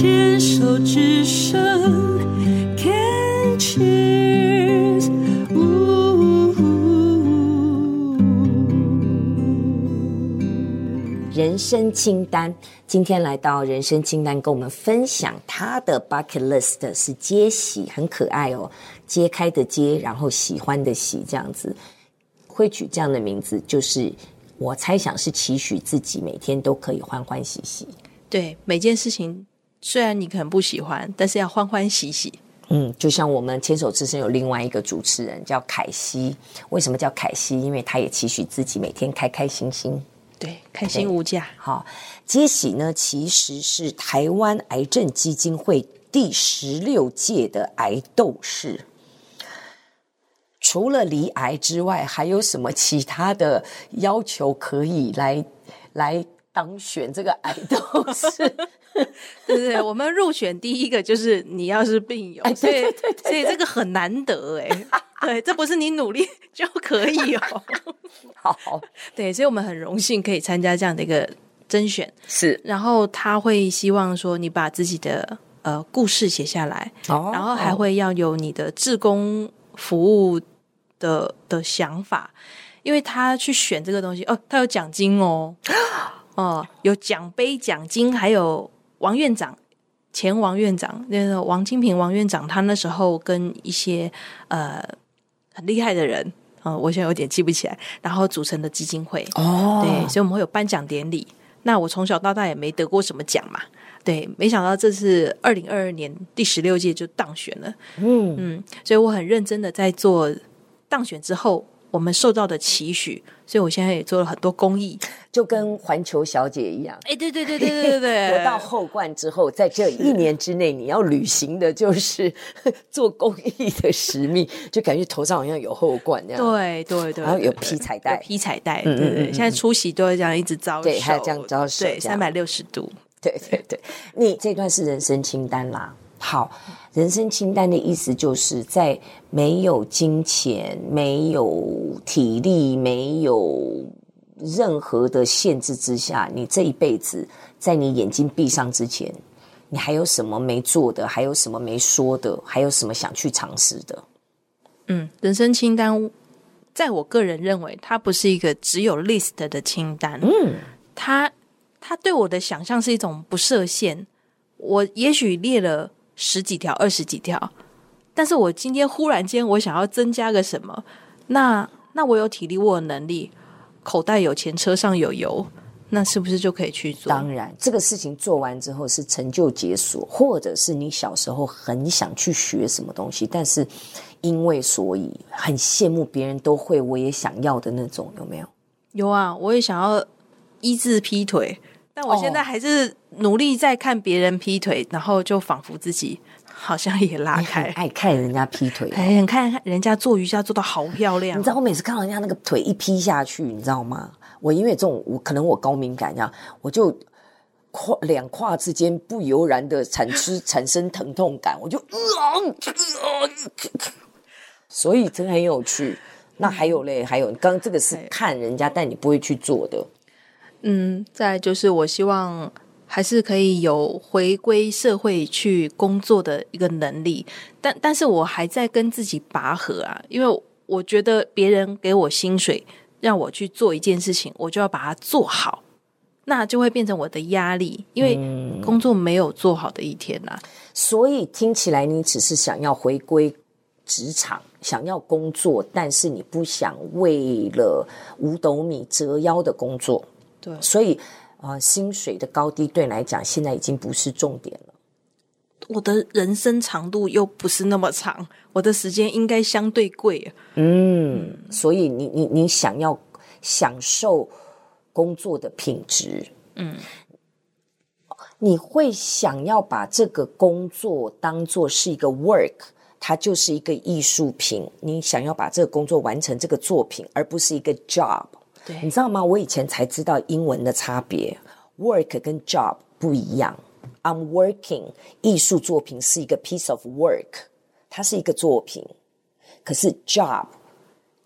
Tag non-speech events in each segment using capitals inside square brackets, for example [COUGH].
牵手之声，Can cheers，人生清单，今天来到人生清单，跟我们分享他的 bucket list 是揭喜，很可爱哦，揭开的揭，然后喜欢的喜，这样子会取这样的名字，就是我猜想是期许自己每天都可以欢欢喜喜。对，每件事情虽然你可能不喜欢，但是要欢欢喜喜。嗯，就像我们牵手之声有另外一个主持人叫凯西，为什么叫凯西？因为他也期许自己每天开开心心。对，开心无价。好，接喜呢，其实是台湾癌症基金会第十六届的癌斗士。除了离癌之外，还有什么其他的要求可以来来？当选这个癌斗士，对对对，我们入选第一个就是你要是病友，所以所以这个很难得哎，对，这不是你努力 [LAUGHS] 就可以哦。好，[LAUGHS] 对，所以我们很荣幸可以参加这样的一个甄选，是。然后他会希望说你把自己的呃故事写下来，哦，然后还会要有你的志工服务的的想法，因为他去选这个东西哦，他有奖金哦。[LAUGHS] 哦，有奖杯、奖金，还有王院长，前王院长那个王金平王院长，他那时候跟一些呃很厉害的人，啊、呃，我现在有点记不起来，然后组成的基金会哦，对，所以我们会有颁奖典礼。那我从小到大也没得过什么奖嘛，对，没想到这次二零二二年第十六届就当选了，嗯嗯，所以我很认真的在做当选之后。我们受到的期许，所以我现在也做了很多公益，就跟环球小姐一样。哎，对对对对对对对，得 [LAUGHS] 到后冠之后，在这一年之内，你要履行的就是 [LAUGHS] 做公益的使命，[LAUGHS] 就感觉头上好像有后冠这样。对对对，然后有披彩带，披彩带，对对对。现在出席都要这样一直招手，对，还有这样招手，对，三百六十度。对对对，你这段是人生清单啦。好，人生清单的意思就是在没有金钱、没有体力、没有任何的限制之下，你这一辈子在你眼睛闭上之前，你还有什么没做的？还有什么没说的？还有什么想去尝试的？嗯，人生清单，在我个人认为，它不是一个只有 list 的清单。嗯，它它对我的想象是一种不设限。我也许列了。十几条、二十几条，但是我今天忽然间我想要增加个什么，那那我有体力，我有能力，口袋有钱，车上有油，那是不是就可以去做？当然，这个事情做完之后是成就解锁，或者是你小时候很想去学什么东西，但是因为所以很羡慕别人都会，我也想要的那种，有没有？有啊，我也想要一字劈腿。但我现在还是努力在看别人劈腿，然后就仿佛自己好像也拉开，爱看人家劈腿，哎，看人家做瑜伽做的好漂亮。你知道我每次看到人家那个腿一劈下去，你知道吗？我因为这种，我可能我高敏感这样，我就胯两胯之间不由然的产生 [LAUGHS] 产生疼痛感，我就呃，所以真的很有趣。那还有嘞，还有刚刚这个是看人家，但你不会去做的。嗯，再就是我希望还是可以有回归社会去工作的一个能力，但但是我还在跟自己拔河啊，因为我觉得别人给我薪水让我去做一件事情，我就要把它做好，那就会变成我的压力，因为工作没有做好的一天呐、啊嗯。所以听起来你只是想要回归职场，想要工作，但是你不想为了五斗米折腰的工作。对，所以啊、呃，薪水的高低对你来讲，现在已经不是重点了。我的人生长度又不是那么长，我的时间应该相对贵。嗯，所以你你你想要享受工作的品质，嗯，你会想要把这个工作当做是一个 work，它就是一个艺术品。你想要把这个工作完成这个作品，而不是一个 job。你知道吗？我以前才知道英文的差别，work 跟 job 不一样。I'm working，艺术作品是一个 piece of work，它是一个作品。可是 job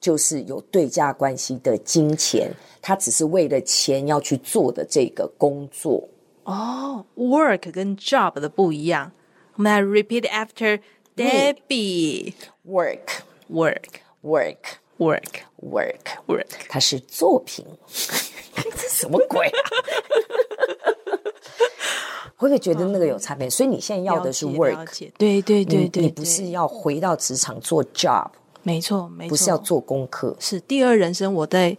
就是有对价关系的金钱，它只是为了钱要去做的这个工作。哦，work 跟 job 的不一样。我们来 repeat after Debbie。work，work，work，work，work，它是作品。这 [LAUGHS] 什么鬼啊？[LAUGHS] 会不会觉得那个有差别？所以你现在要的是 work，对对对对，你不是要回到职场做 job，没错没错，不是要做功课，是第二人生。我在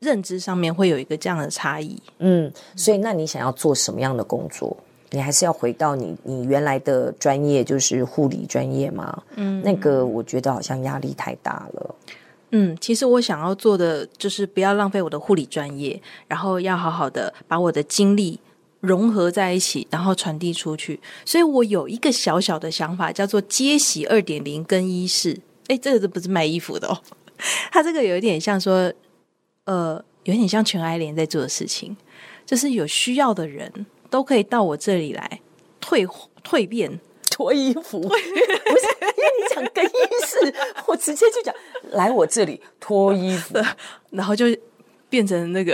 认知上面会有一个这样的差异。嗯，所以那你想要做什么样的工作？你还是要回到你你原来的专业，就是护理专业吗？嗯，那个我觉得好像压力太大了。嗯，其实我想要做的就是不要浪费我的护理专业，然后要好好的把我的精力融合在一起，然后传递出去。所以我有一个小小的想法，叫做接洗二点零更衣室。哎，这个这不是卖衣服的哦，[LAUGHS] 它这个有一点像说，呃，有点像全爱莲在做的事情，就是有需要的人都可以到我这里来蜕蜕变。脱衣服，[LAUGHS] 不是因为你讲更衣室，[LAUGHS] 我直接就讲来我这里脱衣服，[LAUGHS] 然后就。变成那个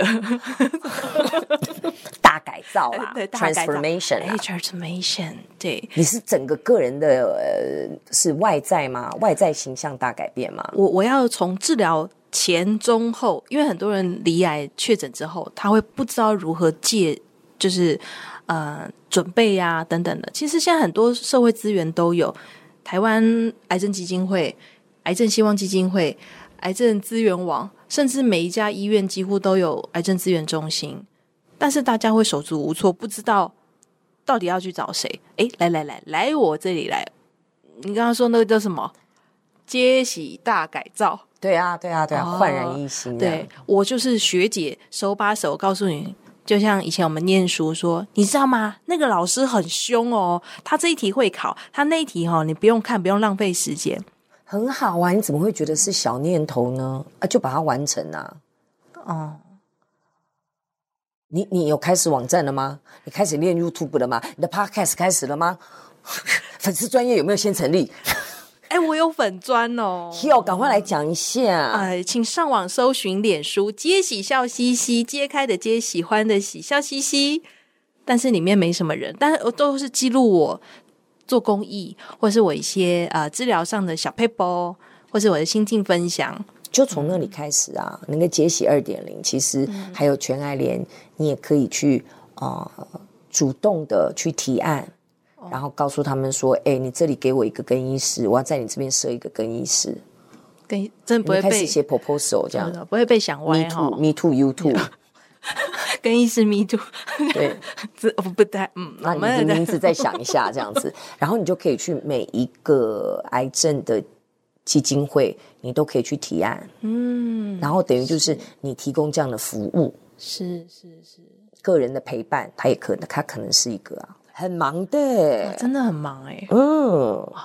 [LAUGHS] 大改造啦，对，transformation，transformation，对，你是整个个人的呃，是外在吗？外在形象大改变吗？我我要从治疗前、中、后，因为很多人罹癌确诊之后，他会不知道如何借，就是呃准备呀、啊、等等的。其实现在很多社会资源都有，台湾癌症基金会、癌症希望基金会、癌症资源网。甚至每一家医院几乎都有癌症资源中心，但是大家会手足无措，不知道到底要去找谁。诶，来来来，来我这里来。你刚刚说那个叫什么？接喜大改造？对啊，对啊，对啊，焕、哦、然一新。对，我就是学姐，手把手告诉你，就像以前我们念书说，你知道吗？那个老师很凶哦，他这一题会考，他那一题哈、哦，你不用看，不用浪费时间。很好啊，你怎么会觉得是小念头呢？啊，就把它完成啊！哦，你你有开始网站了吗？你开始练 YouTube 了吗？你的 Podcast 开始了吗？[LAUGHS] 粉丝专业有没有先成立？哎、欸，我有粉专哦，要赶快来讲一下。哎，请上网搜寻脸书“揭喜笑嘻嘻”，揭开的揭，喜欢的喜，笑嘻嘻。但是里面没什么人，但是都是记录我。做公益，或是我一些呃治疗上的小撇步，或是我的心境分享，就从那里开始啊。那个接喜二点零，其实还有全爱莲，你也可以去啊、呃，主动的去提案，然后告诉他们说：“哎、欸，你这里给我一个更衣室，我要在你这边设一个更衣室。”更真不会被开始写 proposal 这样，不会被想歪 Me too, me too, you too。更衣室 me too，对，[LAUGHS] 这不太嗯，那你的名字再想一下这样子，[LAUGHS] 然后你就可以去每一个癌症的基金会，你都可以去提案，嗯，然后等于就是你提供这样的服务，是是是，个人的陪伴，他也可能，他可能是一个啊，很忙的，真的很忙哎、欸，嗯，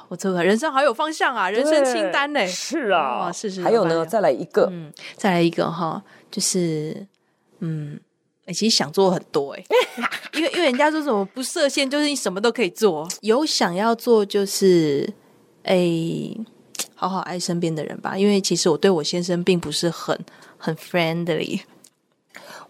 我这个人生好有方向啊，人生清单呢、欸，是啊，哦、是是，还有呢，再来一个，嗯，再来一个哈，就是。嗯，哎、欸，其实想做很多哎、欸，因为因为人家说什么不设限，就是你什么都可以做。有想要做，就是哎、欸，好好爱身边的人吧。因为其实我对我先生并不是很很 friendly。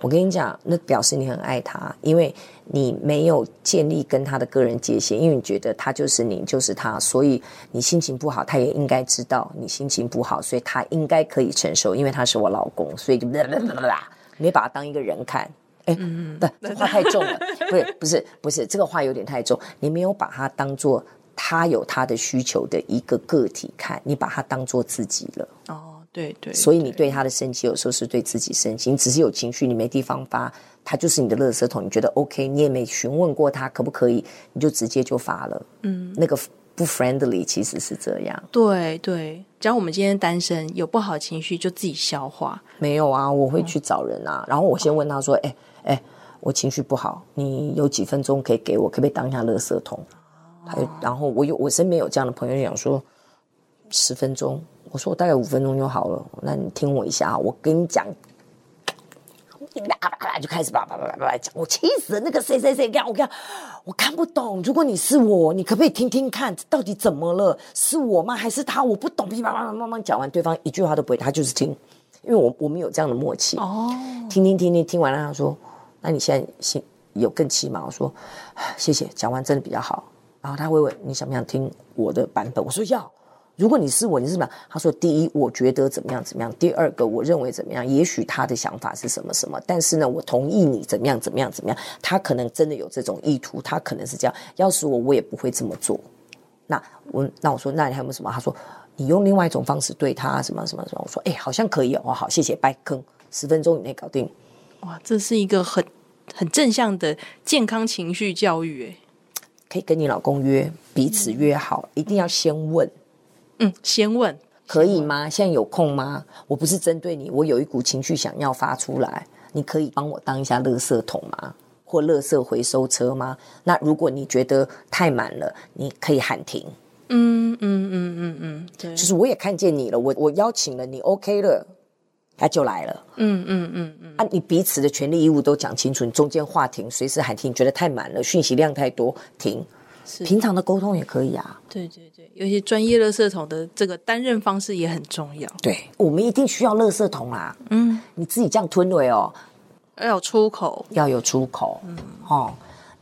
我跟你讲，那表示你很爱他，因为你没有建立跟他的个人界限，因为你觉得他就是你，就是他，所以你心情不好，他也应该知道你心情不好，所以他应该可以承受，因为他是我老公，所以就啦啦啦啦。没把他当一个人看，哎，嗯嗯，不，这话太重了，[LAUGHS] 不是，不是，不是，这个话有点太重。你没有把它当做他有他的需求的一个个体看，你把他当做自己了。哦，对对，所以你对他的生气，有时候是对自己生气，你只是有情绪，你没地方发，他就是你的垃圾桶。你觉得 OK，你也没询问过他可不可以，你就直接就发了。嗯，那个。不 friendly 其实是这样，对对。只要我们今天单身，有不好情绪就自己消化。没有啊，我会去找人啊，嗯、然后我先问他说：“哎、嗯、哎，我情绪不好，你有几分钟可以给我？可不可以当一下垃圾桶？”他、哦、然后我有我身边有这样的朋友讲说十分钟，我说我大概五分钟就好了。那你听我一下，我跟你讲。叭叭叭就开始叭叭叭叭叭讲，我气死了！那个谁谁谁，干我看我看不懂。如果你是我，你可不可以听听看，到底怎么了？是我吗？还是他？我不懂。噼啪啪啪啪讲完，对方一句话都不会，他就是听，因为我我们有这样的默契。哦，听听听听听完了，他说：“那你现在心有更气吗？我说 [SIGHS] 谢谢，讲完真的比较好。然后他会问你想不想听我的版本？我说要。如果你是我，你是什么？他说第一，我觉得怎么样怎么样。第二个，我认为怎么样？也许他的想法是什么什么，但是呢，我同意你怎么样怎么样怎么样。他可能真的有这种意图，他可能是这样。要是我，我也不会这么做。那我那我说，那你还有没有什么？他说你用另外一种方式对他什么什么什么。我说哎，好像可以哦，好，谢谢，拜坑，十分钟以内搞定。哇，这是一个很很正向的健康情绪教育哎。可以跟你老公约，彼此约好，嗯、一定要先问。嗯，先问可以吗？现在有空吗？我不是针对你，我有一股情绪想要发出来，你可以帮我当一下垃圾桶吗？或垃圾回收车吗？那如果你觉得太满了，你可以喊停。嗯嗯嗯嗯嗯，对，就是我也看见你了，我我邀请了你，OK 了，他就来了。嗯嗯嗯嗯，啊，你彼此的权利义务都讲清楚，你中间话停，随时喊停，你觉得太满了，讯息量太多，停。是平常的沟通也可以啊，对对对，有些专业垃圾桶的这个担任方式也很重要。对，我们一定需要垃圾桶啊。嗯，你自己这样吞了哦，要有出口，要有出口。嗯，哦，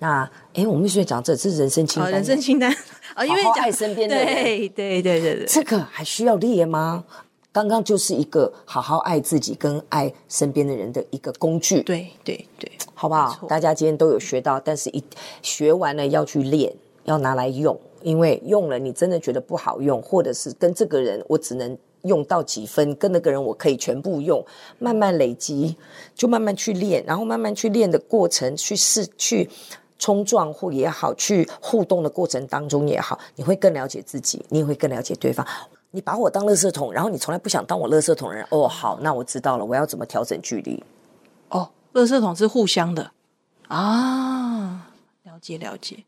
那哎，我们必须讲这，这是人生清单，人生清单啊，[LAUGHS] 因为好好爱身边的人，对对对对对，这个还需要列吗？刚刚就是一个好好爱自己跟爱身边的人的一个工具。对对对，好不好？大家今天都有学到，但是一学完了要去练。要拿来用，因为用了你真的觉得不好用，或者是跟这个人我只能用到几分，跟那个人我可以全部用，慢慢累积，就慢慢去练，然后慢慢去练的过程，去试去冲撞或也好，去互动的过程当中也好，你会更了解自己，你也会更了解对方。你把我当垃圾桶，然后你从来不想当我垃圾桶人，哦，好，那我知道了，我要怎么调整距离？哦，垃圾桶是互相的啊，了解了解。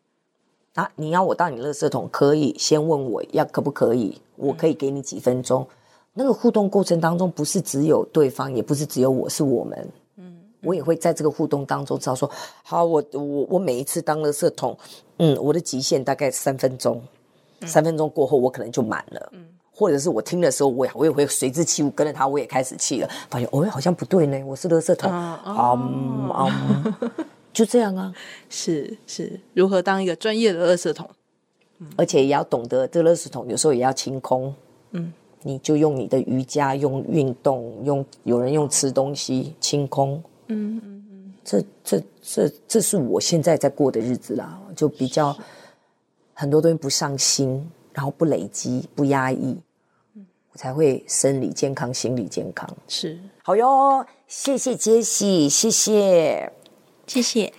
啊！你要我当你垃圾桶，可以先问我要可不可以？我可以给你几分钟。嗯、那个互动过程当中，不是只有对方，也不是只有我，是我们。我也会在这个互动当中知道说，好，我我我每一次当垃圾桶，嗯，我的极限大概三分钟，嗯、三分钟过后我可能就满了。嗯，或者是我听的时候，我也我也会随之起舞，跟着他，我也开始气了，发现哦，好像不对呢，我是垃圾桶。啊啊！就这样啊，是是，如何当一个专业的垃圾桶，嗯、而且也要懂得这个垃圾桶有时候也要清空。嗯，你就用你的瑜伽，用运动，用有人用吃东西清空。嗯嗯嗯，这这这这是我现在在过的日子啦，就比较很多东西不上心，然后不累积，不压抑，嗯，我才会生理健康，心理健康。是，好哟，谢谢杰西，谢谢。谢谢。